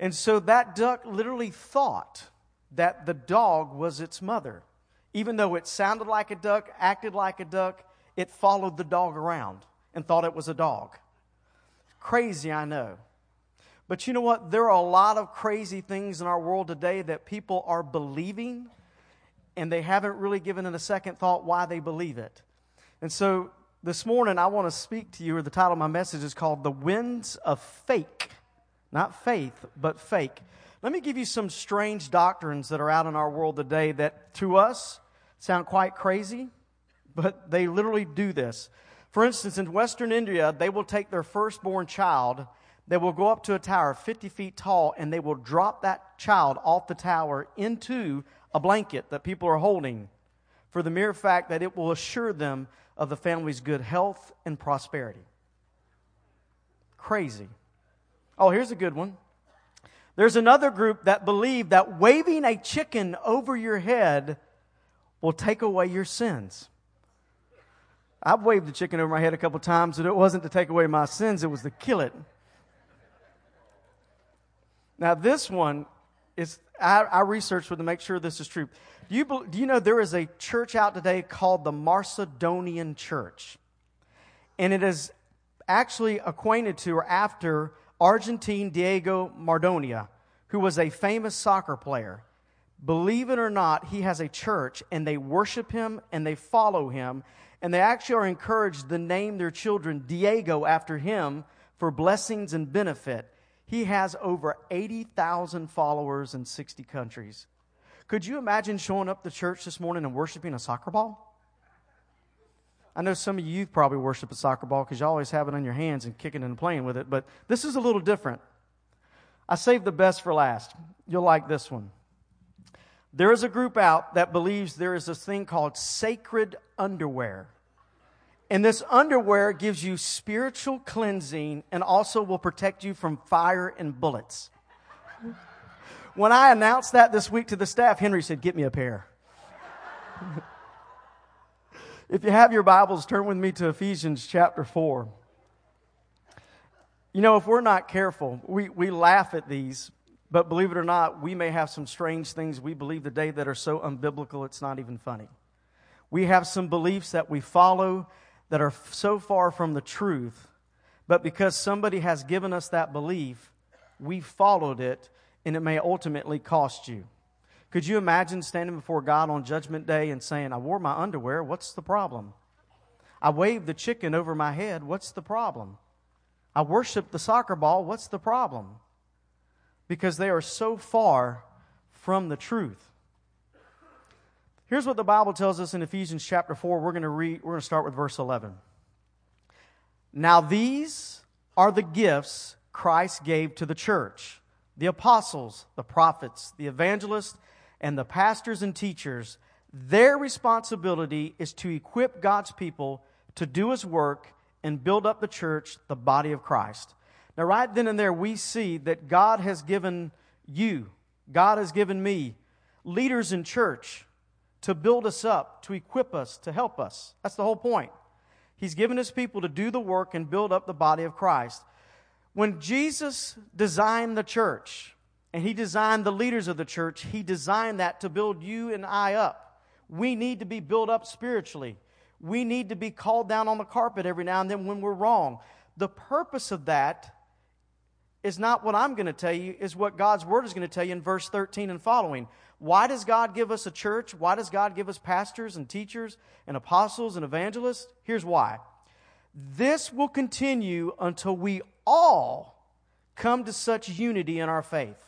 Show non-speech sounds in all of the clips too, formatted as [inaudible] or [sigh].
And so that duck literally thought that the dog was its mother. Even though it sounded like a duck, acted like a duck, it followed the dog around and thought it was a dog. Crazy, I know. But you know what? There are a lot of crazy things in our world today that people are believing, and they haven't really given it a second thought why they believe it. And so this morning, I want to speak to you, or the title of my message is called The Winds of Fake. Not faith, but fake. Let me give you some strange doctrines that are out in our world today that to us sound quite crazy, but they literally do this. For instance, in Western India, they will take their firstborn child, they will go up to a tower 50 feet tall, and they will drop that child off the tower into a blanket that people are holding for the mere fact that it will assure them of the family's good health and prosperity. Crazy. Oh, here's a good one. There's another group that believe that waving a chicken over your head will take away your sins. I've waved the chicken over my head a couple times, but it wasn't to take away my sins, it was to kill it. Now, this one is, I, I researched with to make sure this is true. Do you, do you know there is a church out today called the Maradonian Church? And it is actually acquainted to or after Argentine Diego Maradona, who was a famous soccer player. Believe it or not, he has a church and they worship him and they follow him. And they actually are encouraged to name their children Diego after him for blessings and benefit. He has over 80,000 followers in 60 countries. Could you imagine showing up to church this morning and worshiping a soccer ball? I know some of you probably worship a soccer ball because you always have it on your hands and kicking and playing with it, but this is a little different. I saved the best for last. You'll like this one. There is a group out that believes there is this thing called sacred underwear. And this underwear gives you spiritual cleansing and also will protect you from fire and bullets. When I announced that this week to the staff, Henry said, Get me a pair. [laughs] If you have your Bibles, turn with me to Ephesians chapter 4. You know, if we're not careful, we, we laugh at these, but believe it or not, we may have some strange things we believe today that are so unbiblical it's not even funny. We have some beliefs that we follow that are so far from the truth, but because somebody has given us that belief, we followed it, and it may ultimately cost you. Could you imagine standing before God on Judgment Day and saying, I wore my underwear, what's the problem? I waved the chicken over my head, what's the problem? I worshiped the soccer ball, what's the problem? Because they are so far from the truth. Here's what the Bible tells us in Ephesians chapter 4. We're going to read, we're going to start with verse 11. Now, these are the gifts Christ gave to the church the apostles, the prophets, the evangelists, and the pastors and teachers, their responsibility is to equip God's people to do his work and build up the church, the body of Christ. Now, right then and there, we see that God has given you, God has given me, leaders in church to build us up, to equip us, to help us. That's the whole point. He's given his people to do the work and build up the body of Christ. When Jesus designed the church, and he designed the leaders of the church, he designed that to build you and I up. We need to be built up spiritually. We need to be called down on the carpet every now and then when we're wrong. The purpose of that is not what I'm going to tell you, is what God's word is going to tell you in verse 13 and following. Why does God give us a church? Why does God give us pastors and teachers and apostles and evangelists? Here's why. This will continue until we all come to such unity in our faith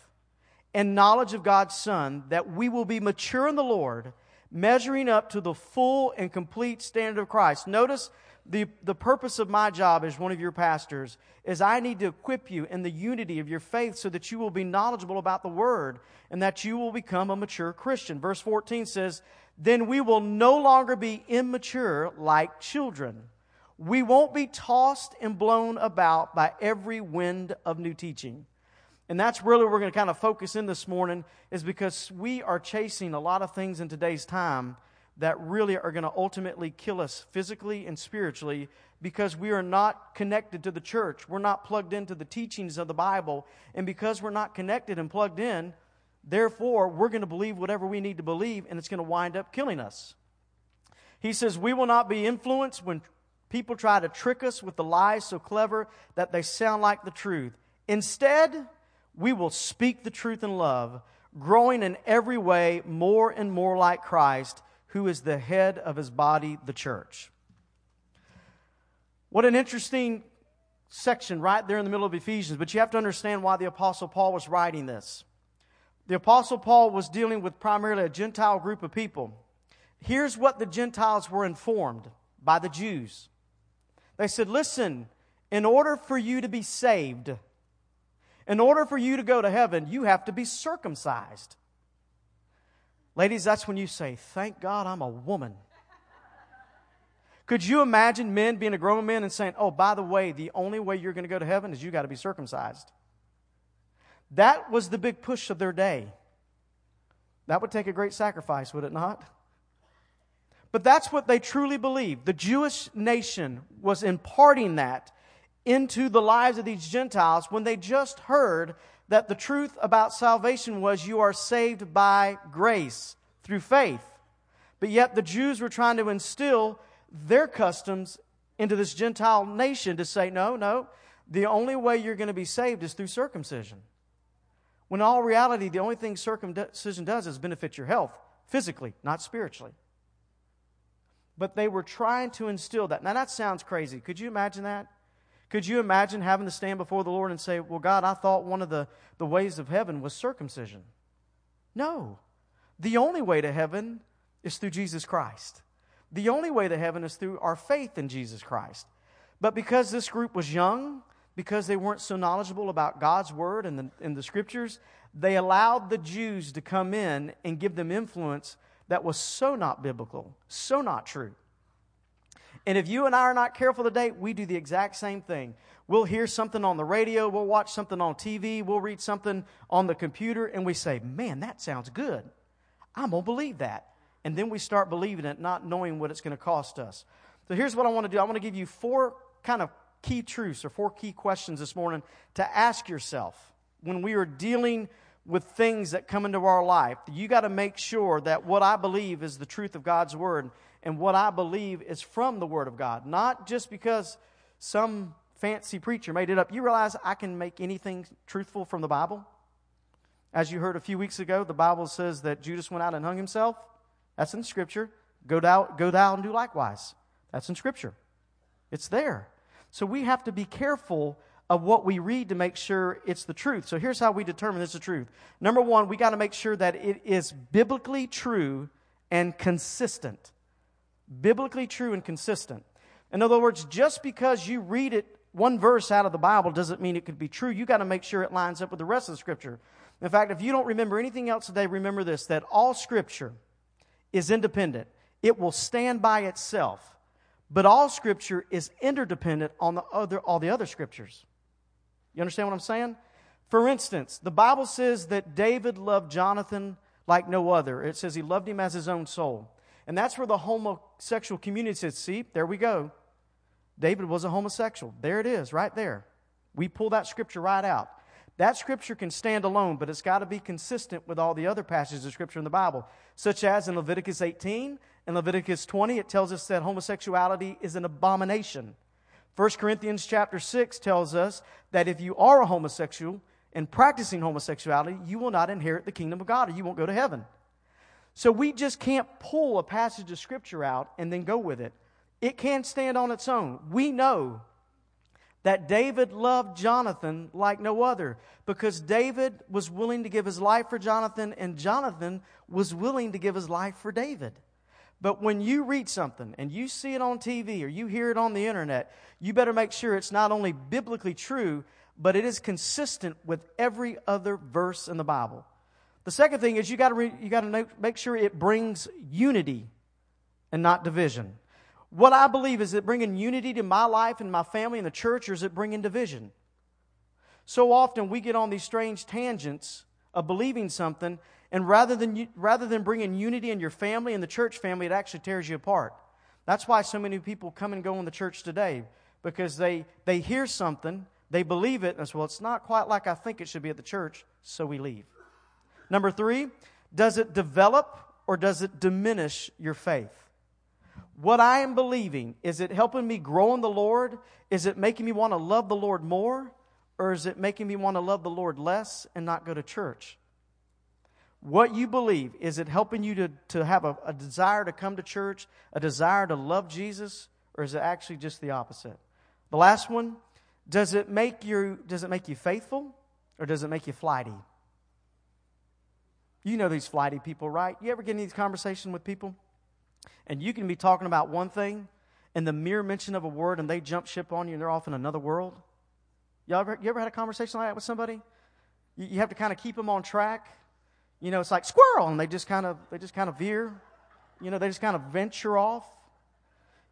and knowledge of God's Son, that we will be mature in the Lord, measuring up to the full and complete standard of Christ. Notice the, the purpose of my job as one of your pastors is I need to equip you in the unity of your faith so that you will be knowledgeable about the Word and that you will become a mature Christian. Verse 14 says, Then we will no longer be immature like children. We won't be tossed and blown about by every wind of new teaching. And that's really where we're going to kind of focus in this morning, is because we are chasing a lot of things in today's time that really are going to ultimately kill us physically and spiritually because we are not connected to the church. We're not plugged into the teachings of the Bible. And because we're not connected and plugged in, therefore, we're going to believe whatever we need to believe, and it's going to wind up killing us. He says, We will not be influenced when people try to trick us with the lies so clever that they sound like the truth. Instead, we will speak the truth in love, growing in every way more and more like Christ who is the head of his body, the church. What an interesting section right there in the middle of Ephesians, but you have to understand why the Apostle Paul was writing this. The Apostle Paul was dealing with primarily a Gentile group of people. Here's what the Gentiles were informed by the Jews they said, Listen, in order for you to be saved, in order for you to go to heaven, you have to be circumcised. Ladies, that's when you say, Thank God I'm a woman. Could you imagine men being a grown man and saying, Oh, by the way, the only way you're going to go to heaven is you got to be circumcised? That was the big push of their day. That would take a great sacrifice, would it not? But that's what they truly believed. The Jewish nation was imparting that into the lives of these Gentiles when they just heard that the truth about salvation was you are saved by grace through faith. But yet the Jews were trying to instill their customs into this Gentile nation to say, no, no, the only way you're going to be saved is through circumcision. When in all reality, the only thing circumcision does is benefit your health physically, not spiritually. But they were trying to instill that. Now, that sounds crazy. Could you imagine that? Could you imagine having to stand before the Lord and say, Well, God, I thought one of the, the ways of heaven was circumcision? No. The only way to heaven is through Jesus Christ. The only way to heaven is through our faith in Jesus Christ. But because this group was young, because they weren't so knowledgeable about God's word and the, and the scriptures, they allowed the Jews to come in and give them influence that was so not biblical, so not true. And if you and I are not careful today, we do the exact same thing. We'll hear something on the radio, we'll watch something on TV, we'll read something on the computer, and we say, Man, that sounds good. I'm going to believe that. And then we start believing it, not knowing what it's going to cost us. So here's what I want to do I want to give you four kind of key truths or four key questions this morning to ask yourself when we are dealing with things that come into our life. You got to make sure that what I believe is the truth of God's Word and what I believe is from the Word of God, not just because some fancy preacher made it up. You realize I can make anything truthful from the Bible? As you heard a few weeks ago, the Bible says that Judas went out and hung himself. That's in Scripture. Go thou, go thou and do likewise. That's in Scripture. It's there. So we have to be careful of what we read to make sure it's the truth. So here's how we determine it's the truth. Number one, we got to make sure that it is biblically true and consistent biblically true and consistent. In other words, just because you read it one verse out of the Bible doesn't mean it could be true. You got to make sure it lines up with the rest of the scripture. In fact, if you don't remember anything else today, remember this that all scripture is independent. It will stand by itself. But all scripture is interdependent on the other all the other scriptures. You understand what I'm saying? For instance, the Bible says that David loved Jonathan like no other. It says he loved him as his own soul. And that's where the homosexual community says, see, there we go. David was a homosexual. There it is, right there. We pull that scripture right out. That scripture can stand alone, but it's got to be consistent with all the other passages of scripture in the Bible, such as in Leviticus 18 and Leviticus 20, it tells us that homosexuality is an abomination. 1 Corinthians chapter 6 tells us that if you are a homosexual and practicing homosexuality, you will not inherit the kingdom of God or you won't go to heaven. So we just can't pull a passage of Scripture out and then go with it. It can't stand on its own. We know that David loved Jonathan like no other because David was willing to give his life for Jonathan and Jonathan was willing to give his life for David. But when you read something and you see it on TV or you hear it on the internet, you better make sure it's not only biblically true, but it is consistent with every other verse in the Bible. The second thing is you got to re- you got to make sure it brings unity and not division. What I believe is it bringing unity to my life and my family and the church, or is it bringing division? So often we get on these strange tangents of believing something, and rather than, rather than bringing unity in your family and the church family, it actually tears you apart. That's why so many people come and go in the church today, because they, they hear something, they believe it, and say, well, it's not quite like I think it should be at the church, so we leave. Number three, does it develop or does it diminish your faith? What I am believing, is it helping me grow in the Lord? Is it making me want to love the Lord more? Or is it making me want to love the Lord less and not go to church? What you believe, is it helping you to, to have a, a desire to come to church, a desire to love Jesus, or is it actually just the opposite? The last one, does it make you, does it make you faithful or does it make you flighty? You know these flighty people, right? You ever get in these conversations with people? And you can be talking about one thing, and the mere mention of a word, and they jump ship on you, and they're off in another world. You ever, you ever had a conversation like that with somebody? You, you have to kind of keep them on track. You know, it's like squirrel, and they just kind of they just kind of veer. You know, they just kind of venture off.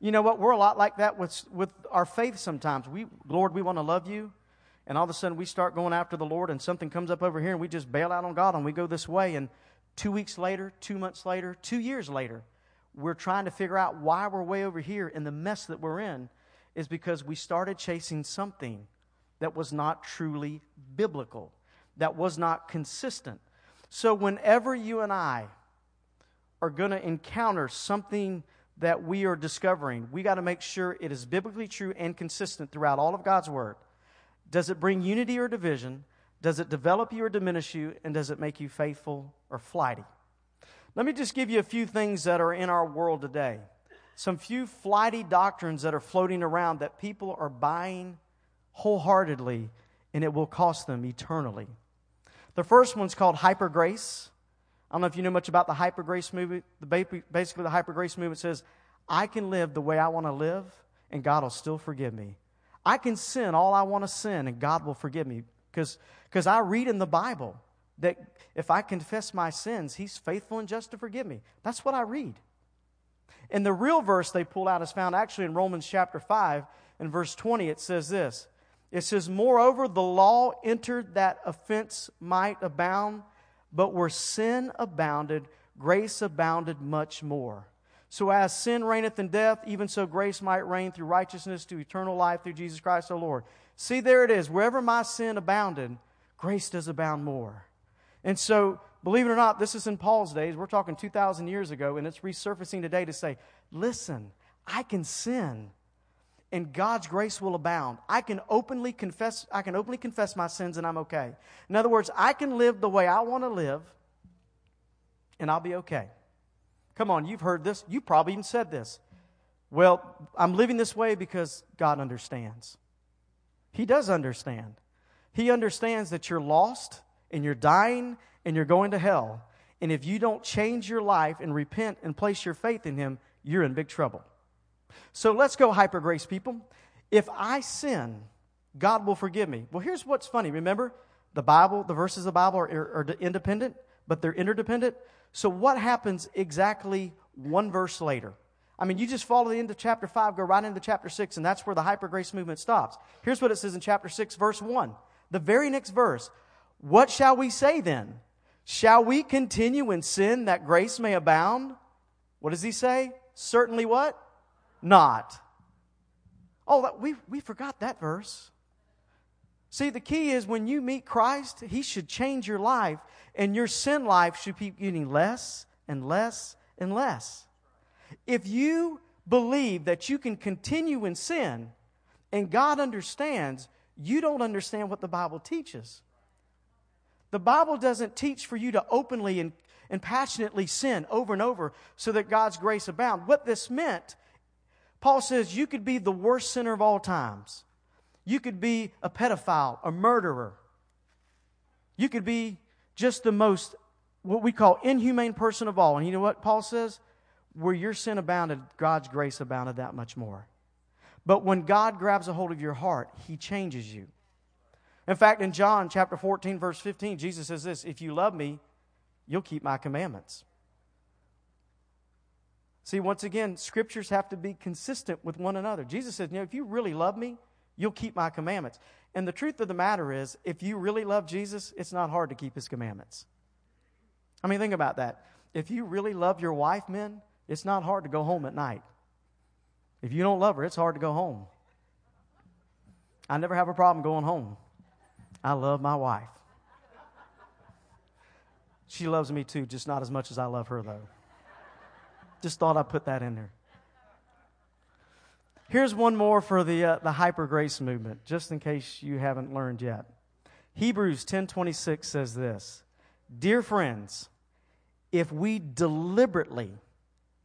You know what? We're a lot like that with with our faith. Sometimes we, Lord, we want to love you, and all of a sudden we start going after the Lord, and something comes up over here, and we just bail out on God, and we go this way. And two weeks later, two months later, two years later, we're trying to figure out why we're way over here, and the mess that we're in is because we started chasing something that was not truly biblical, that was not consistent. So, whenever you and I are going to encounter something that we are discovering, we got to make sure it is biblically true and consistent throughout all of God's Word. Does it bring unity or division? Does it develop you or diminish you? And does it make you faithful or flighty? Let me just give you a few things that are in our world today. Some few flighty doctrines that are floating around that people are buying wholeheartedly, and it will cost them eternally. The first one's called hyper grace. I don't know if you know much about the hyper grace movement. Basically, the hyper grace movement says, I can live the way I want to live, and God will still forgive me. I can sin all I want to sin and God will forgive me. Because I read in the Bible that if I confess my sins, He's faithful and just to forgive me. That's what I read. And the real verse they pull out is found actually in Romans chapter 5 and verse 20. It says this It says, Moreover, the law entered that offense might abound, but where sin abounded, grace abounded much more. So as sin reigneth in death, even so grace might reign through righteousness to eternal life through Jesus Christ our Lord. See, there it is. Wherever my sin abounded, grace does abound more. And so, believe it or not, this is in Paul's days. We're talking 2,000 years ago, and it's resurfacing today to say, listen, I can sin and God's grace will abound. I can openly confess, I can openly confess my sins and I'm okay. In other words, I can live the way I want to live and I'll be okay. Come on, you've heard this. You probably even said this. Well, I'm living this way because God understands. He does understand. He understands that you're lost and you're dying and you're going to hell. And if you don't change your life and repent and place your faith in Him, you're in big trouble. So let's go hyper grace, people. If I sin, God will forgive me. Well, here's what's funny. Remember, the Bible, the verses of the Bible are, are, are independent, but they're interdependent. So, what happens exactly one verse later? I mean, you just follow the end of chapter 5, go right into chapter 6, and that's where the hyper grace movement stops. Here's what it says in chapter 6, verse 1. The very next verse What shall we say then? Shall we continue in sin that grace may abound? What does he say? Certainly what? Not. Oh, we, we forgot that verse. See, the key is when you meet Christ, He should change your life, and your sin life should keep getting less and less and less. If you believe that you can continue in sin and God understands, you don't understand what the Bible teaches. The Bible doesn't teach for you to openly and, and passionately sin over and over so that God's grace abound. What this meant, Paul says you could be the worst sinner of all times you could be a pedophile, a murderer. You could be just the most, what we call inhumane person of all. And you know what Paul says? where your sin abounded, God's grace abounded that much more. But when God grabs a hold of your heart, He changes you. In fact, in John chapter 14, verse 15, Jesus says this If you love me, you'll keep my commandments. See, once again, scriptures have to be consistent with one another. Jesus says, you know, if you really love me, you'll keep my commandments. And the truth of the matter is, if you really love Jesus, it's not hard to keep his commandments. I mean, think about that. If you really love your wife, men, it's not hard to go home at night. If you don't love her, it's hard to go home. I never have a problem going home. I love my wife. She loves me too, just not as much as I love her, though. Just thought I'd put that in there. Here's one more for the, uh, the hyper grace movement, just in case you haven't learned yet. Hebrews 10:26 says this: "Dear friends, if we deliberately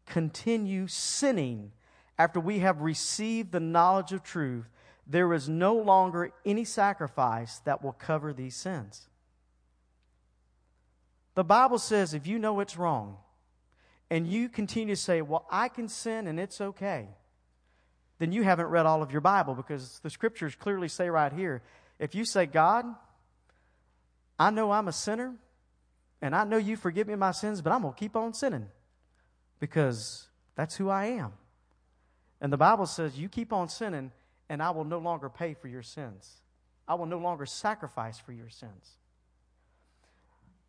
continue sinning after we have received the knowledge of truth, there is no longer any sacrifice that will cover these sins." The Bible says if you know it's wrong, and you continue to say, Well, I can sin and it's okay, then you haven't read all of your Bible because the scriptures clearly say right here if you say, God, I know I'm a sinner and I know you forgive me my sins, but I'm going to keep on sinning because that's who I am. And the Bible says, You keep on sinning and I will no longer pay for your sins. I will no longer sacrifice for your sins.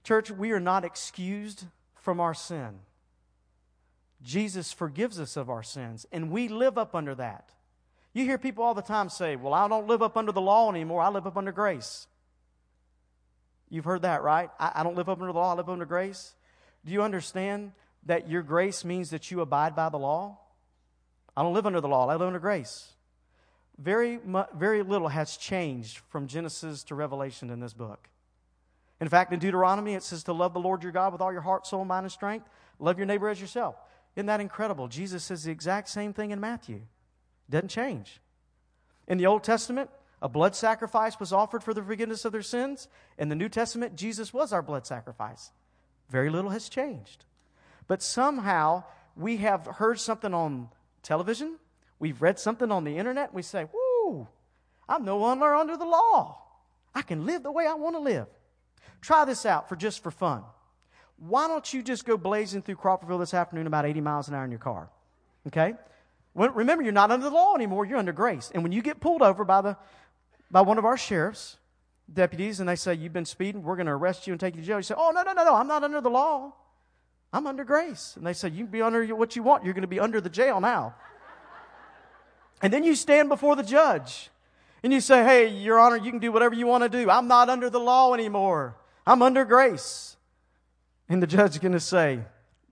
Church, we are not excused from our sin. Jesus forgives us of our sins, and we live up under that. You hear people all the time say, Well, I don't live up under the law anymore, I live up under grace. You've heard that, right? I, I don't live up under the law, I live under grace. Do you understand that your grace means that you abide by the law? I don't live under the law, I live under grace. Very, very little has changed from Genesis to Revelation in this book. In fact, in Deuteronomy, it says to love the Lord your God with all your heart, soul, mind, and strength. Love your neighbor as yourself. Isn't that incredible? Jesus says the exact same thing in Matthew. Doesn't change. In the Old Testament, a blood sacrifice was offered for the forgiveness of their sins. In the New Testament, Jesus was our blood sacrifice. Very little has changed. But somehow we have heard something on television, we've read something on the internet, we say, Whoo, I'm no longer under the law. I can live the way I want to live. Try this out for just for fun why don't you just go blazing through Crawfordville this afternoon about 80 miles an hour in your car? Okay? Remember, you're not under the law anymore, you're under grace. And when you get pulled over by, the, by one of our sheriffs, deputies, and they say, You've been speeding, we're going to arrest you and take you to jail, you say, Oh, no, no, no, no, I'm not under the law. I'm under grace. And they say, You can be under what you want, you're going to be under the jail now. and then you stand before the judge and you say, Hey, Your Honor, you can do whatever you want to do. I'm not under the law anymore, I'm under grace. And the judge is going to say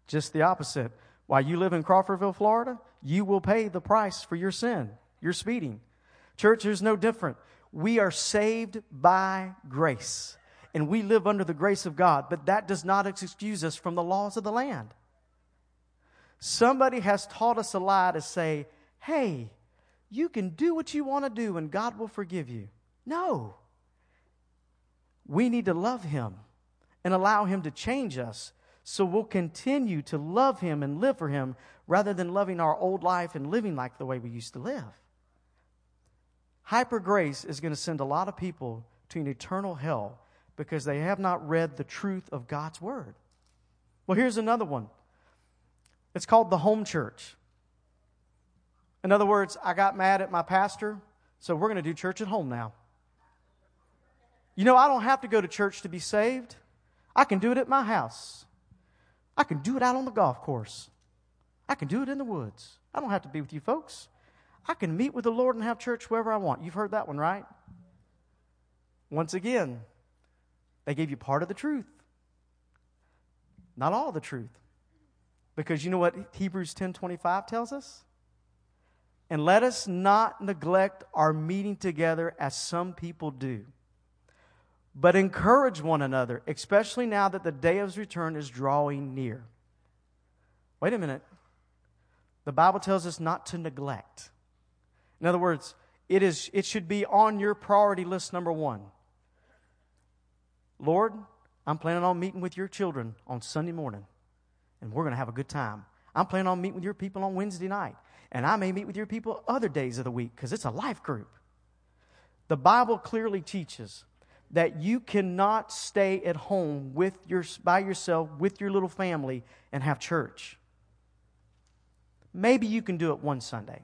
just the opposite. While you live in Crawfordville, Florida, you will pay the price for your sin. You're speeding. Church, there's no different. We are saved by grace, and we live under the grace of God, but that does not excuse us from the laws of the land. Somebody has taught us a lie to say, hey, you can do what you want to do and God will forgive you. No. We need to love Him and allow Him to change us so we'll continue to love Him and live for Him rather than loving our old life and living like the way we used to live. Hyper grace is going to send a lot of people to an eternal hell because they have not read the truth of God's Word. Well, here's another one it's called the home church. In other words, I got mad at my pastor, so we're going to do church at home now. You know, I don't have to go to church to be saved. I can do it at my house. I can do it out on the golf course. I can do it in the woods. I don't have to be with you folks. I can meet with the Lord and have church wherever I want. You've heard that one, right? Once again, they gave you part of the truth, not all the truth. Because you know what Hebrews 10:25 tells us? And let us not neglect our meeting together as some people do but encourage one another, especially now that the day of his return is drawing near. Wait a minute. The Bible tells us not to neglect. In other words, it, is, it should be on your priority list number one. Lord, I'm planning on meeting with your children on Sunday morning, and we're going to have a good time. I'm planning on meeting with your people on Wednesday night. And I may meet with your people other days of the week because it's a life group. The Bible clearly teaches that you cannot stay at home with your, by yourself with your little family and have church. Maybe you can do it one Sunday.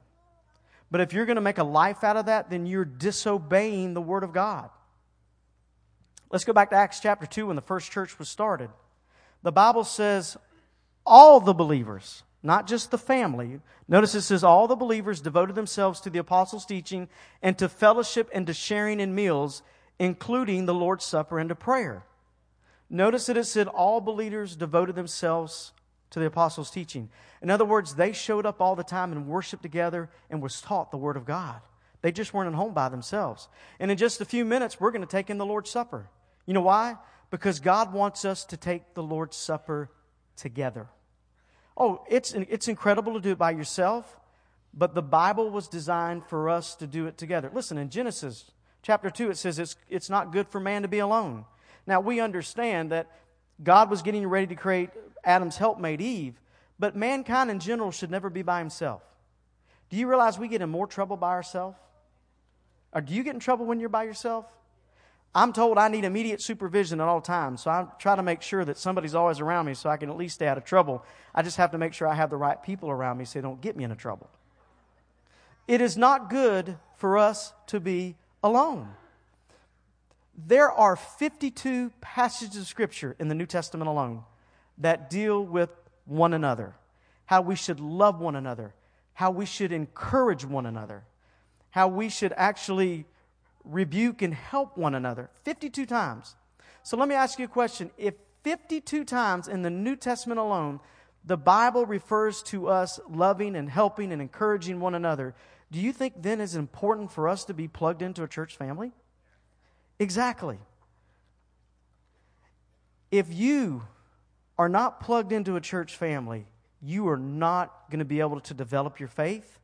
But if you're going to make a life out of that, then you're disobeying the Word of God. Let's go back to Acts chapter 2 when the first church was started. The Bible says all the believers, not just the family. Notice it says all the believers devoted themselves to the apostles' teaching and to fellowship and to sharing in meals, including the Lord's Supper and to prayer. Notice that it said all believers devoted themselves to the apostles' teaching. In other words, they showed up all the time and worshiped together and was taught the Word of God. They just weren't at home by themselves. And in just a few minutes, we're going to take in the Lord's Supper. You know why? Because God wants us to take the Lord's Supper together. Oh, it's, it's incredible to do it by yourself, but the Bible was designed for us to do it together. Listen, in Genesis chapter 2, it says it's, it's not good for man to be alone. Now, we understand that God was getting ready to create Adam's helpmate, Eve, but mankind in general should never be by himself. Do you realize we get in more trouble by ourselves? Or do you get in trouble when you're by yourself? I'm told I need immediate supervision at all times, so I try to make sure that somebody's always around me so I can at least stay out of trouble. I just have to make sure I have the right people around me so they don't get me into trouble. It is not good for us to be alone. There are 52 passages of Scripture in the New Testament alone that deal with one another, how we should love one another, how we should encourage one another, how we should actually rebuke, and help one another 52 times. So let me ask you a question. If 52 times in the New Testament alone, the Bible refers to us loving and helping and encouraging one another, do you think then it's important for us to be plugged into a church family? Exactly. If you are not plugged into a church family, you are not going to be able to develop your faith.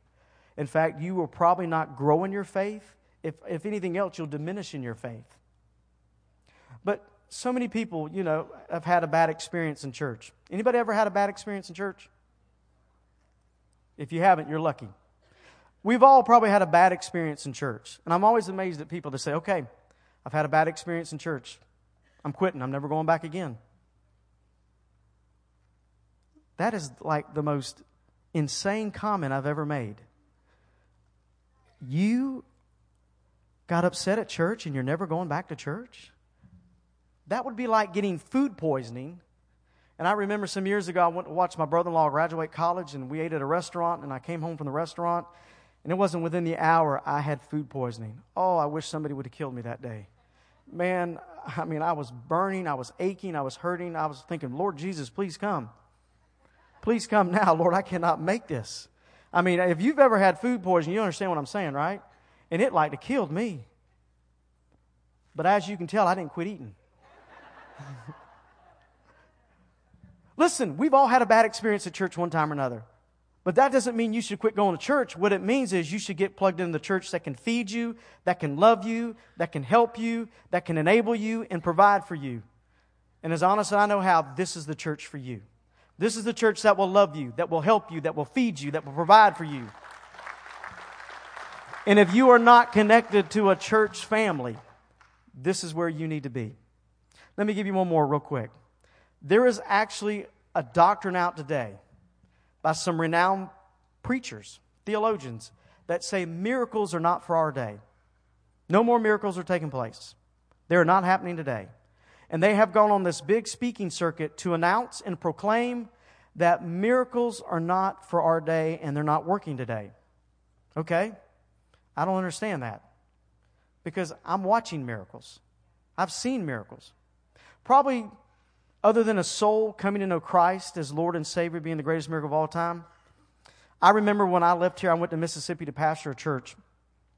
In fact, you will probably not grow in your faith if, if anything else, you'll diminish in your faith. But so many people, you know, have had a bad experience in church. Anybody ever had a bad experience in church? If you haven't, you're lucky. We've all probably had a bad experience in church. And I'm always amazed at people that say, okay, I've had a bad experience in church. I'm quitting. I'm never going back again. That is like the most insane comment I've ever made. You got upset at church and you're never going back to church? That would be like getting food poisoning. And I remember some years ago, I went to watch my brother in law graduate college, and we ate at a restaurant, and I came home from the restaurant, and it wasn't within the hour I had food poisoning. Oh, I wish somebody would have killed me that day. Man, I mean, I was burning, I was aching, I was hurting. I was thinking, Lord Jesus, please come. Please come now, Lord, I cannot make this. I mean, if you've ever had food poisoning, you understand what I'm saying, right? and it like to killed me. But as you can tell, I didn't quit eating. [laughs] Listen, we've all had a bad experience at church one time or another. But that doesn't mean you should quit going to church. What it means is you should get plugged into the church that can feed you, that can love you, that can help you, that can enable you, and provide for you. And as honest as I know how, this is the church for you. This is the church that will love you, that will help you, that will feed you, that will provide for you. And if you are not connected to a church family, this is where you need to be. Let me give you one more real quick. There is actually a doctrine out today by some renowned preachers, theologians, that say miracles are not for our day. No more miracles are taking place. They are not happening today. And they have gone on this big speaking circuit to announce and proclaim that miracles are not for our day and they're not working today. Okay? I don't understand that because I'm watching miracles. I've seen miracles. Probably other than a soul coming to know Christ as Lord and Savior being the greatest miracle of all time. I remember when I left here, I went to Mississippi to pastor a church,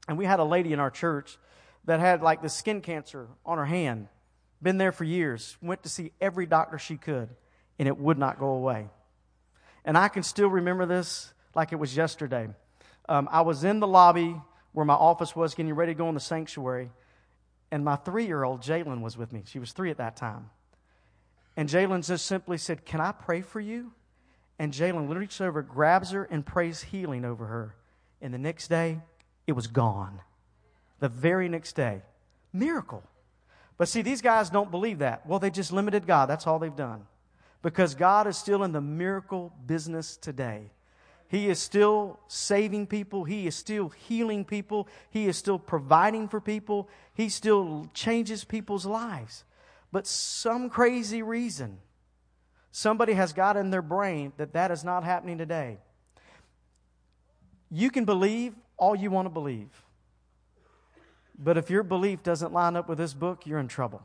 and we had a lady in our church that had like the skin cancer on her hand, been there for years, went to see every doctor she could, and it would not go away. And I can still remember this like it was yesterday. Um, I was in the lobby where my office was, getting ready to go in the sanctuary. And my three year old, Jalen, was with me. She was three at that time. And Jalen just simply said, Can I pray for you? And Jalen literally reaches over, grabs her, and prays healing over her. And the next day, it was gone. The very next day. Miracle. But see, these guys don't believe that. Well, they just limited God. That's all they've done. Because God is still in the miracle business today. He is still saving people. He is still healing people. He is still providing for people. He still changes people's lives. But some crazy reason, somebody has got in their brain that that is not happening today. You can believe all you want to believe. But if your belief doesn't line up with this book, you're in trouble.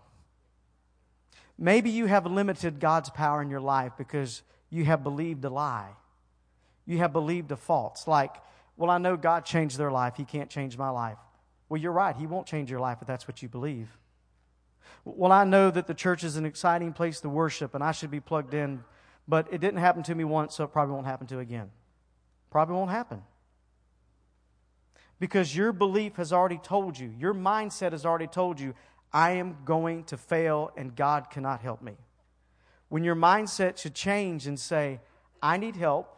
Maybe you have limited God's power in your life because you have believed a lie. You have believed a false. Like, well, I know God changed their life. He can't change my life. Well, you're right. He won't change your life if that's what you believe. Well, I know that the church is an exciting place to worship and I should be plugged in, but it didn't happen to me once, so it probably won't happen to again. Probably won't happen. Because your belief has already told you, your mindset has already told you, I am going to fail and God cannot help me. When your mindset should change and say, I need help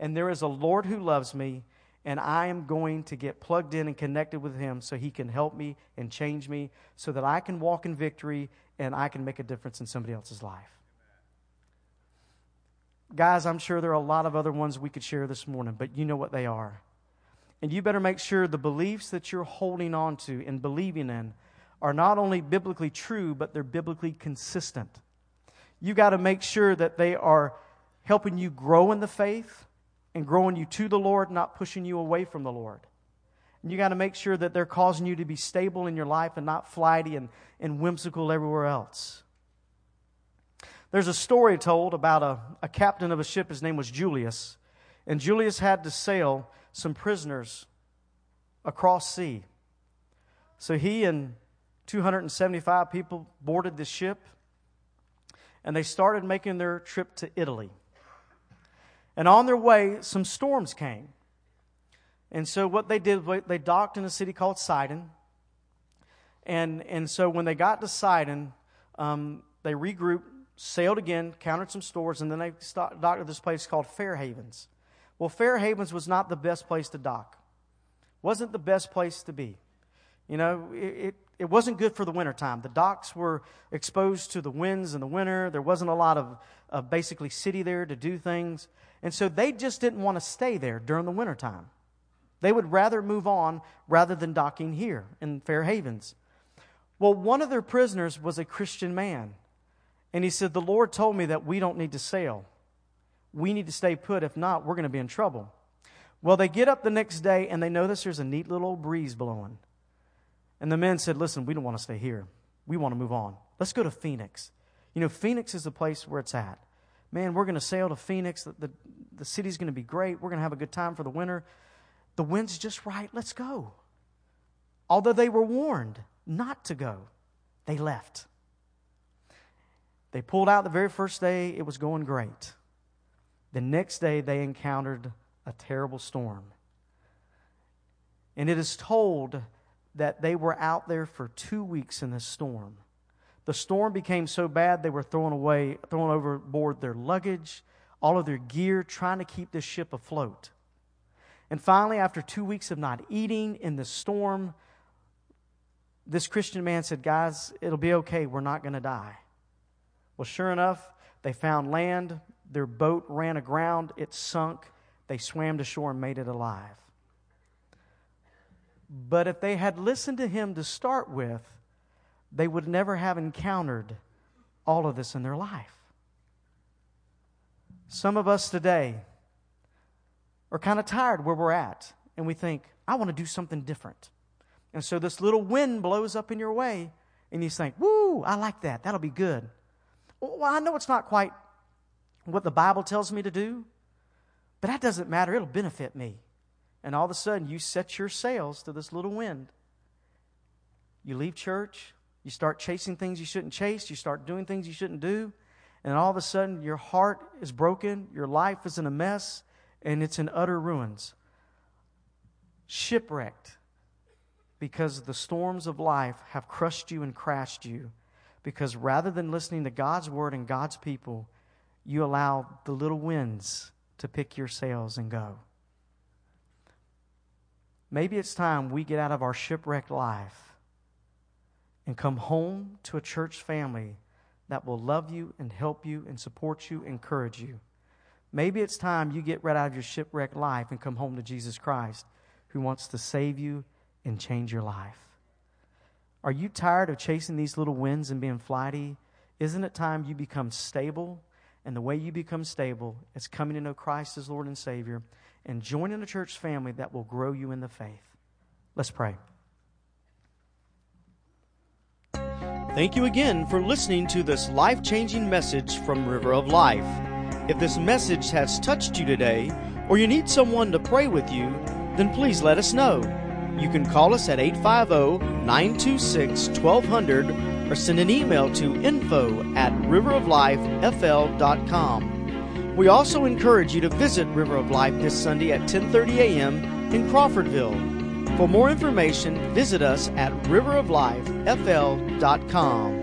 and there is a Lord who loves me and I am going to get plugged in and connected with Him so He can help me and change me so that I can walk in victory and I can make a difference in somebody else's life. Guys, I'm sure there are a lot of other ones we could share this morning, but you know what they are. And you better make sure the beliefs that you're holding on to and believing in are not only biblically true, but they're biblically consistent. You got to make sure that they are helping you grow in the faith and growing you to the Lord, not pushing you away from the Lord. And you got to make sure that they're causing you to be stable in your life and not flighty and, and whimsical everywhere else. There's a story told about a, a captain of a ship. His name was Julius. And Julius had to sail some prisoners across sea. So he and 275 people boarded the ship and they started making their trip to Italy. And on their way, some storms came. And so what they did, they docked in a city called Sidon. And, and so when they got to Sidon, um, they regrouped, sailed again, countered some stores, and then they docked at this place called Fair Havens. Well, Fair Havens was not the best place to dock. Wasn't the best place to be. You know, it, it, it wasn't good for the wintertime. The docks were exposed to the winds in the winter. There wasn't a lot of, of basically city there to do things. And so they just didn't want to stay there during the wintertime. They would rather move on rather than docking here in Fair Havens. Well, one of their prisoners was a Christian man. And he said, The Lord told me that we don't need to sail. We need to stay put. If not, we're going to be in trouble. Well, they get up the next day and they notice there's a neat little breeze blowing. And the men said, Listen, we don't want to stay here. We want to move on. Let's go to Phoenix. You know, Phoenix is the place where it's at. Man, we're going to sail to Phoenix. The, the, the city's going to be great. We're going to have a good time for the winter. The wind's just right. Let's go. Although they were warned not to go, they left. They pulled out the very first day, it was going great. The next day, they encountered a terrible storm. And it is told that they were out there for two weeks in this storm. The storm became so bad they were throwing away, throwing overboard their luggage, all of their gear, trying to keep this ship afloat. And finally, after two weeks of not eating in the storm, this Christian man said, Guys, it'll be okay. We're not going to die. Well, sure enough, they found land. Their boat ran aground. It sunk. They swam to shore and made it alive. But if they had listened to him to start with, they would never have encountered all of this in their life. Some of us today are kind of tired where we're at, and we think, I want to do something different. And so this little wind blows up in your way, and you think, Woo, I like that. That'll be good. Well, I know it's not quite what the Bible tells me to do, but that doesn't matter. It'll benefit me. And all of a sudden, you set your sails to this little wind. You leave church, you start chasing things you shouldn't chase, you start doing things you shouldn't do, and all of a sudden, your heart is broken, your life is in a mess, and it's in utter ruins. Shipwrecked because the storms of life have crushed you and crashed you. Because rather than listening to God's word and God's people, you allow the little winds to pick your sails and go. Maybe it's time we get out of our shipwrecked life and come home to a church family that will love you and help you and support you, and encourage you. Maybe it's time you get right out of your shipwrecked life and come home to Jesus Christ, who wants to save you and change your life. Are you tired of chasing these little winds and being flighty? Isn't it time you become stable? And the way you become stable is coming to know Christ as Lord and Savior and join in a church family that will grow you in the faith. Let's pray. Thank you again for listening to this life changing message from River of Life. If this message has touched you today, or you need someone to pray with you, then please let us know. You can call us at 850 926 1200 or send an email to info at riveroflifefl.com. We also encourage you to visit River of Life this Sunday at 10:30 a.m. in Crawfordville. For more information, visit us at riveroflifefl.com.